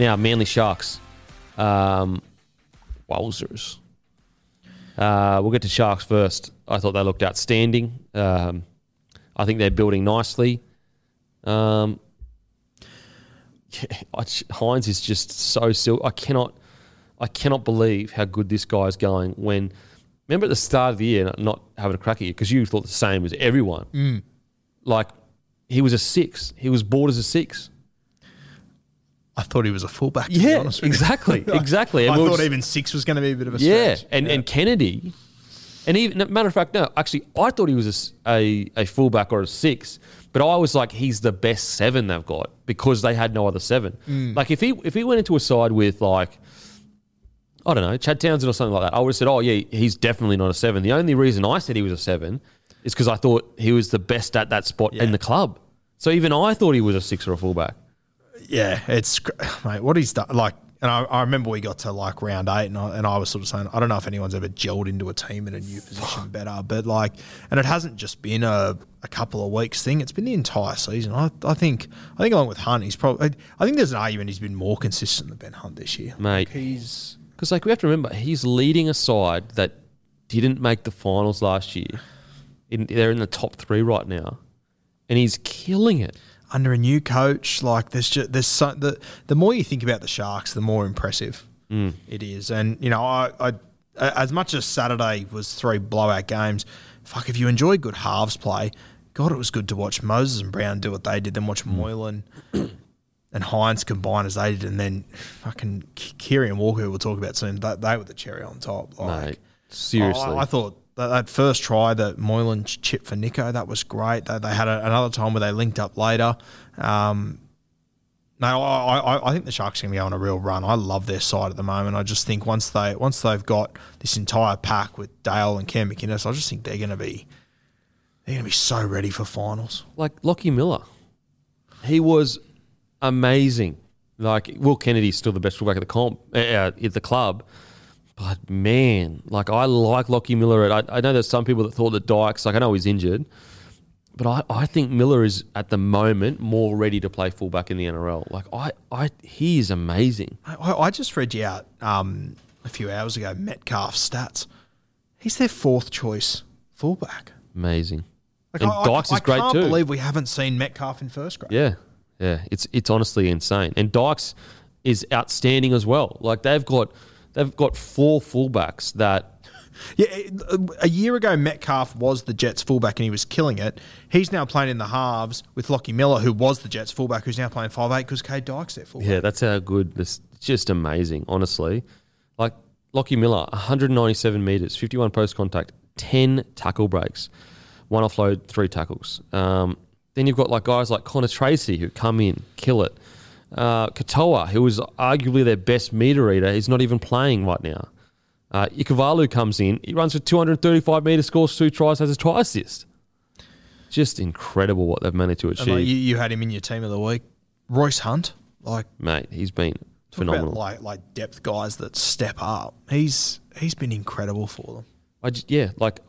Now, Manly Sharks. Um, wowzers. Uh, we'll get to Sharks first. I thought they looked outstanding. Um, I think they're building nicely. Um, yeah, I, Hynes is just so still. I cannot, I cannot believe how good this guy is going. When remember at the start of the year, not having a crack at you because you thought the same as everyone. Like he was a six. He was bored as a six. I thought he was a fullback. To be Yeah, honest with you. exactly, exactly. I we thought even six was going to be a bit of a Yeah, stretch. and and Kennedy, and even matter of fact, no, actually, I thought he was a a fullback or a six, but I was like, he's the best seven they've got because they had no other seven. Mm. Like if he if he went into a side with like. I don't know, Chad Townsend or something like that. I would have said, oh, yeah, he's definitely not a seven. The only reason I said he was a seven is because I thought he was the best at that spot in the club. So even I thought he was a six or a fullback. Yeah, it's mate. What he's done, like, and I, I remember we got to like round eight, and I, and I was sort of saying, I don't know if anyone's ever gelled into a team in a new position better, but like, and it hasn't just been a, a couple of weeks thing; it's been the entire season. I, I think, I think along with Hunt, he's probably, I think there's an argument he's been more consistent than Ben Hunt this year, Mate. Like, he's Because like we have to remember, he's leading a side that didn't make the finals last year. In, they're in the top three right now, and he's killing it. Under a new coach. Like, there's just there's so the the more you think about the Sharks, the more impressive mm. it is. And you know, I, I as much as Saturday was three blowout games, fuck, if you enjoy good halves play, God, it was good to watch Moses and Brown do what they did, then watch mm. Moylan and Hynes combine as they did, and then fucking Kieran Walker, we'll talk about soon, they, they were the cherry on top. Like, Mate, seriously. I, I thought that, that first try that Moylan chipped for Nicho, that was great. They, they had a, another time where they linked up later. Um, no, I, I, I think the Sharks are going to go on a real run. I love their side at the moment. I just think once they once they've got this entire pack with Dale and Cam McInnes, I just think they're going to be they're going to be so ready for finals. like Lockie Miller, he was amazing. Like Will Kennedy's still the best fullback at the comp uh, at the club, but man, like I like Lockie Miller. I, I know there's some people that thought that Dykes, like I know he's injured, but I, I think Miller is at the moment more ready to play fullback in the NRL. Like I, I he is amazing. I, I just read you out um, a few hours ago Metcalf's stats. He's their fourth choice fullback. Amazing. Like, and I, Dykes I, is great too. I can't believe we haven't seen Metcalf in first grade. Yeah, yeah. It's it's honestly insane. And Dykes is outstanding as well. Like they've got they've got four fullbacks that Yeah, a year ago Metcalf was the Jets fullback and he was killing it. He's now playing in the halves with Lockie Miller, who was the Jets fullback, who's now playing five eight because Cade Dykes their fullback. yeah, that's how good this. It's just amazing, honestly. Like Lockie Miller, 197 meters, 51 post contact, 10 tackle breaks, one offload, three tackles. Um, then you've got like guys like Connor Tracey who come in, kill it. Uh, Katoa, who was arguably their best meter eater, is not even playing right now. Uh, Ikavalu comes in, he runs for 235 meters, scores two tries, has a try assist. Just incredible what they've managed to achieve, like, you, you had him in your team of the week. Royce Hunt, like mate. He's been phenomenal. like like depth guys that step up. He's he's been incredible for them. I just, yeah, like,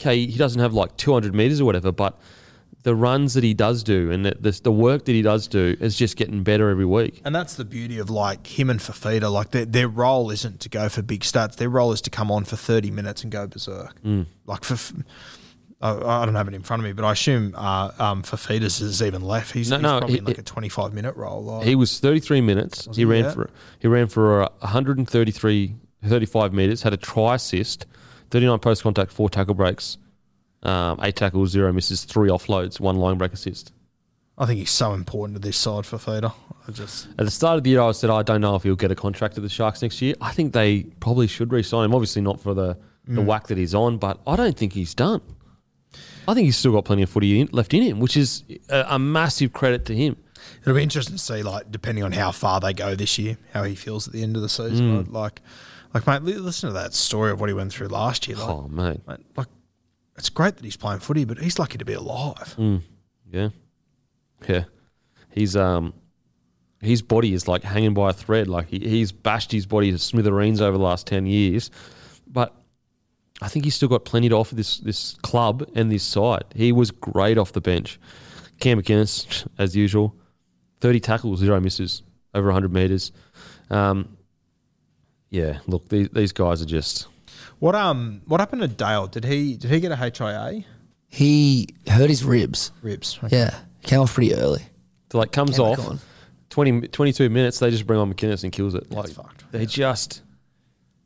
okay, he doesn't have like 200 meters or whatever, but the runs that he does do and the, the, the work that he does do is just getting better every week. And that's the beauty of like him and Fifita. Like their, their role isn't to go for big stats. Their role is to come on for thirty minutes and go berserk. Mm. Like for, I, I don't have it in front of me, but I assume uh, um, Fifita's is even left. He's, No, he's no, probably he- in like a twenty-five minute role. Like, He was 33 minutes. He ran Yeah. for he ran for 133, 35 meters. Had a try assist, 39 post contact, four tackle breaks, um, eight tackles, zero misses, three offloads, one line break assist. I think he's so important to this side, for Fifita. I just At the start of the year, I said I don't know if he'll get a contract at the Sharks next year. I think they probably should re-sign him. Obviously not for the the Mm. whack that he's on, but I don't think he's done. I think he's still got plenty of footy in, left in him, which is a, a massive credit to him. it'll be interesting to see, like depending on how far they go this year, how he feels at the end of the season. Mm. Like, like mate, listen to that story of what he went through last year. Like, Oh mate, mate, like it's great that he's playing footy, but he's lucky to be alive. Mm. yeah, yeah. He's um, his body is like hanging by a thread. Like he, he's bashed his body to smithereens over the last ten years, but I think he's still got plenty to offer this this club and this side. He was great off the bench. Cam McInnes, as usual, thirty tackles, zero misses, over hundred meters. Um, yeah, look, these these guys are just What um what happened to Dale? Did he did he get a HIA? He hurt his ribs. Ribs. Yeah, came off pretty early. So like comes Came back off on. 20, 22 minutes, they just bring on McInnes and kills it. Like That's fucked. they just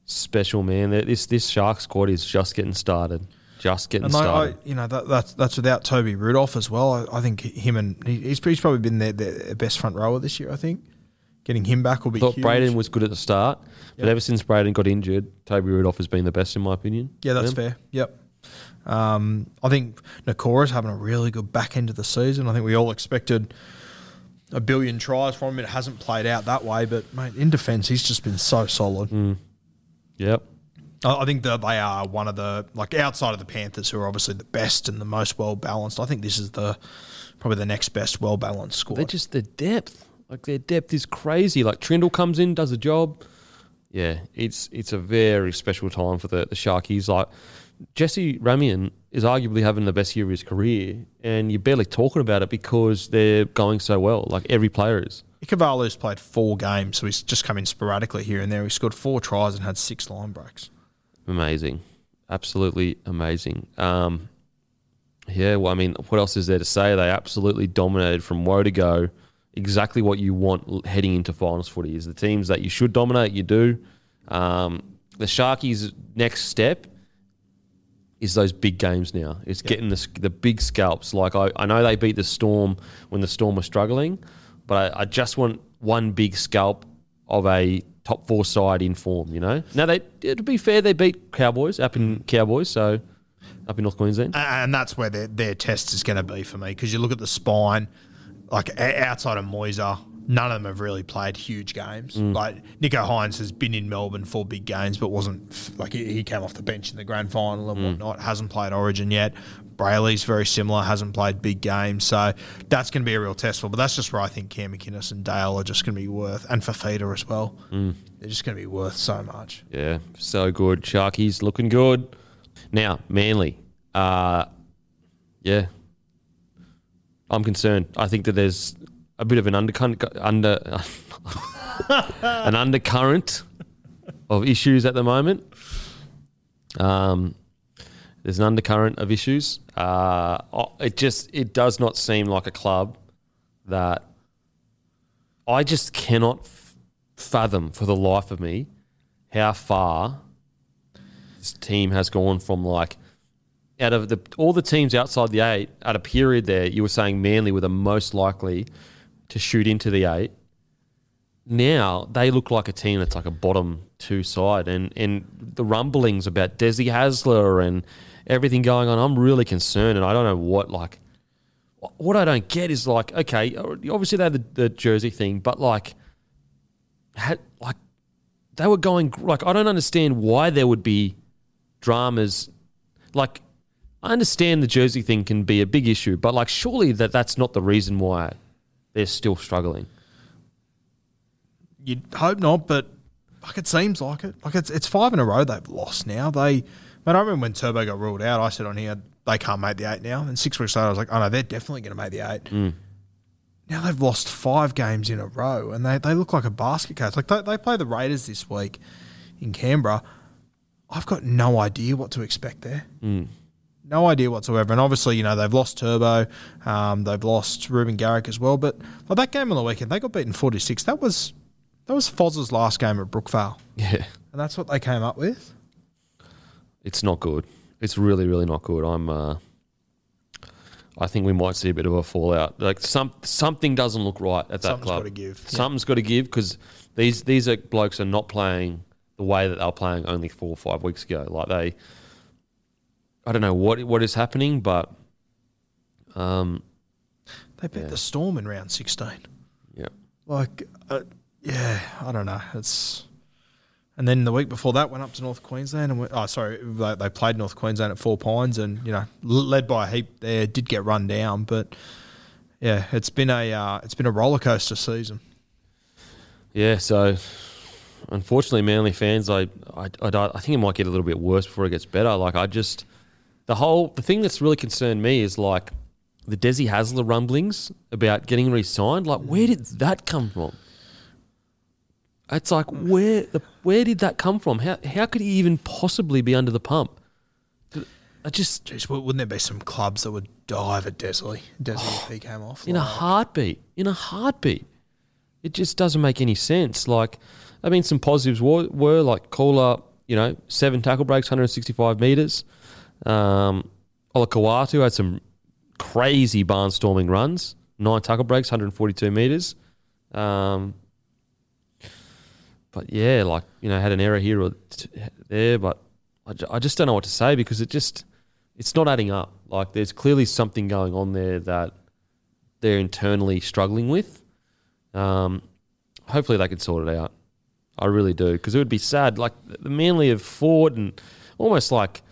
special man. They're- This this Shark squad is just getting started. Just getting And like, I, started. you know that, that's that's without Toby Rudolf as well. I, I think him and he, he's, he's probably been their, their best front rower this year. I think getting him back will be. thought huge. Braden was good at the start, but Yep. ever since Braden got injured, Toby Rudolf has been the best in my opinion. Yeah, that's fair. Yep. Um, I think Nikora's having a really good back end of the season. I think we all expected a billion tries from him. It hasn't played out that way, but mate, in defence, he's just been so solid. Mm. Yep. I I think that they are one of the like outside of the Panthers, who are obviously the best and the most well balanced. I think this is the probably the next best well balanced squad. They're just the depth. Like their depth is crazy. Like Trindall comes in, does a job. Yeah, it's it's a very special time for the, the Sharkies. Like Jesse Ramien is arguably having the best year of his career, and you're barely talking about it because they're going so well. Like every player is. Ikavalu's played four games, so he's just come in sporadically here and there. He scored four tries and had six line breaks. Amazing. Absolutely amazing. Um, yeah, well, I mean, what else is there to say? They absolutely dominated from woe to go. Exactly what you want heading into finals footy is the teams that you should dominate, you do. Um, the Sharkies' next step is those big games now. It's getting the, the big scalps. Like, I, I know they beat the Storm when the Storm was struggling, but I, I just want one big scalp of a top four side in form, you know? Now, they to be fair, they beat Cowboys up in Cowboys, so up in North Queensland. And that's where their, their test is going to be for me because you look at the spine, like outside of Moiser, none of them have really played huge games. Mm. Like Nicho Hynes has been in Melbourne for big games, but wasn't like he, came off the bench in the grand final and mm. whatnot. Hasn't played Origin yet. Brailey's very similar, hasn't played big games, so that's going to be a real test for. But that's just where I think Cam McInnes and Dale are just going to be worth, and Fifita as well. Mm. They're just going to be worth so much. Yeah, so good. Sharky's looking good. Now, Manly. Uh, yeah. I'm concerned. I think that there's a bit of an undercurrent, under, an undercurrent of issues at the moment. Um, there's an undercurrent of issues. Uh, it just it does not seem like a club that I just cannot f- fathom for the life of me how far this team has gone from like out of the all the teams outside the eight at a period there you were saying Manly were the most likely to shoot into the eight. Now they look like a team that's like a bottom two side, and and the rumblings about Desi Hasler and everything going on. I'm really concerned, and I don't know what like what I don't get is like okay, obviously they had the, the jersey thing, but like had like they were going like I don't understand why there would be dramas like I understand the jersey thing can be a big issue, but like surely that that's not the reason why they're still struggling. You'd hope not, but like it seems like it. Like it's it's five in a row they've lost now. They, man, I remember when Turbo got ruled out. I said on here they can't make the eight now. And six weeks later, I was like, oh no, they're definitely going to make the eight. Hmm. Now they've lost five games in a row, and they, they look like a basket case. Like they, they play the Raiders this week in Canberra. I've got no idea what to expect there. Hmm. No idea whatsoever. And obviously, you know, they've lost Turbo, um, they've lost Reuben Garrick as well. But like that game on the weekend, they got beaten forty six. That was that was Foz's last game at Brookvale. Yeah. And that's what they came up with. It's not good. It's really, really not good. I'm. Uh, I think we might see a bit of a fallout. Like some something doesn't look right at that Something's club. Something's gotta give. Yeah. Something's got to give because these these are blokes are not playing the way that they were playing only four or five weeks ago. Like they, I don't know what what is happening, but um, They beat Yeah. the Storm in round sixteen. yeah, Like, uh, yeah, I don't know. It's and then the week before that went up to North Queensland and went, oh, sorry, they, they played North Queensland at Four Pines and you know led by a heap there. Did get run down, but yeah, it's been a uh, it's been a roller coaster season. yeah. So unfortunately, Manly fans, I, I I I think it might get a little bit worse before it gets better. Like I just the whole the thing that's really concerned me is like the Desi Hasler rumblings about getting re-signed. Like where did that come from? It's like where the where did that come from? How how could he even possibly be under the pump? I just Jeez, wouldn't there be some clubs that would dive at Desley? Desley if he oh, came off in a heartbeat. In a heartbeat. It just doesn't make any sense. Like, I mean, some positives were, were like Kohler, you know, seven tackle breaks, 165 metres. Um, Olakau'atu had some crazy barnstorming runs, nine tackle breaks, 142 metres. Um, but yeah, like, you know, had an error here or t- there, but I, I just don't know what to say because it just, it's not adding up. Like, there's clearly something going on there that they're internally struggling with. Um, hopefully they can sort it out. I really do because it would be sad. Like the Manly have fought and almost like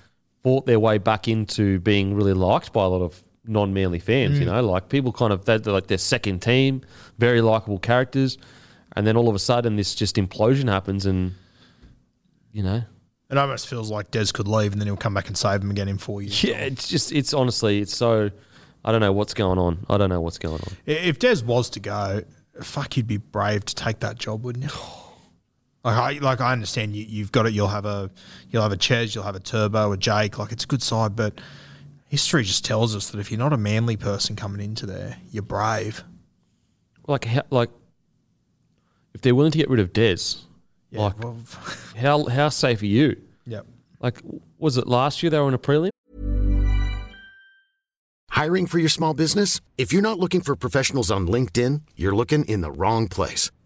fought their way back into being really liked by a lot of non-Manly fans. You mm. know, like people kind of they're, they're like their second team, very likable characters, and then all of a sudden this just implosion happens, and you know, It almost feels like Des could leave and then he'll come back and save him again in four years. yeah, it's just it's honestly it's so. I don't know what's going on. I don't know what's going on. If Des was to go, fuck, you'd be brave to take that job, wouldn't you? Like I like I understand you you've got it. You'll have a you'll have a Ches, you'll have a Turbo, a Jake. Like it's a good side, but history just tells us that if you're not a manly person coming into there, you're brave. Like how, like if they're willing to get rid of Des, Yeah, like well, how how safe are you? yep. Like was it last year they were in a prelim? Hiring for your small business? If you're not looking for professionals on LinkedIn, you're looking in the wrong place.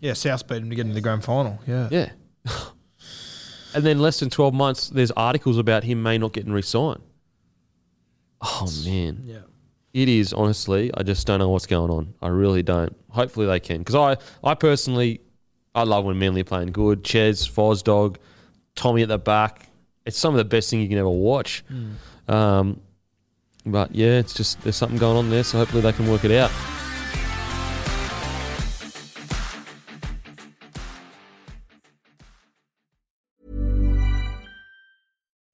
Yeah, South beat him to get into the grand final. Yeah. Yeah. and then less than twelve months, there's articles about him may not getting re-signed. Oh man, Yeah. it is honestly. I just don't know what's going on. I really don't. Hopefully they can because I, I personally, I love when Manly are playing good. Ches, Fosdog, Tommy at the back. It's some of the best thing you can ever watch. Um, but yeah, it's just there's something going on there. So hopefully they can work it out.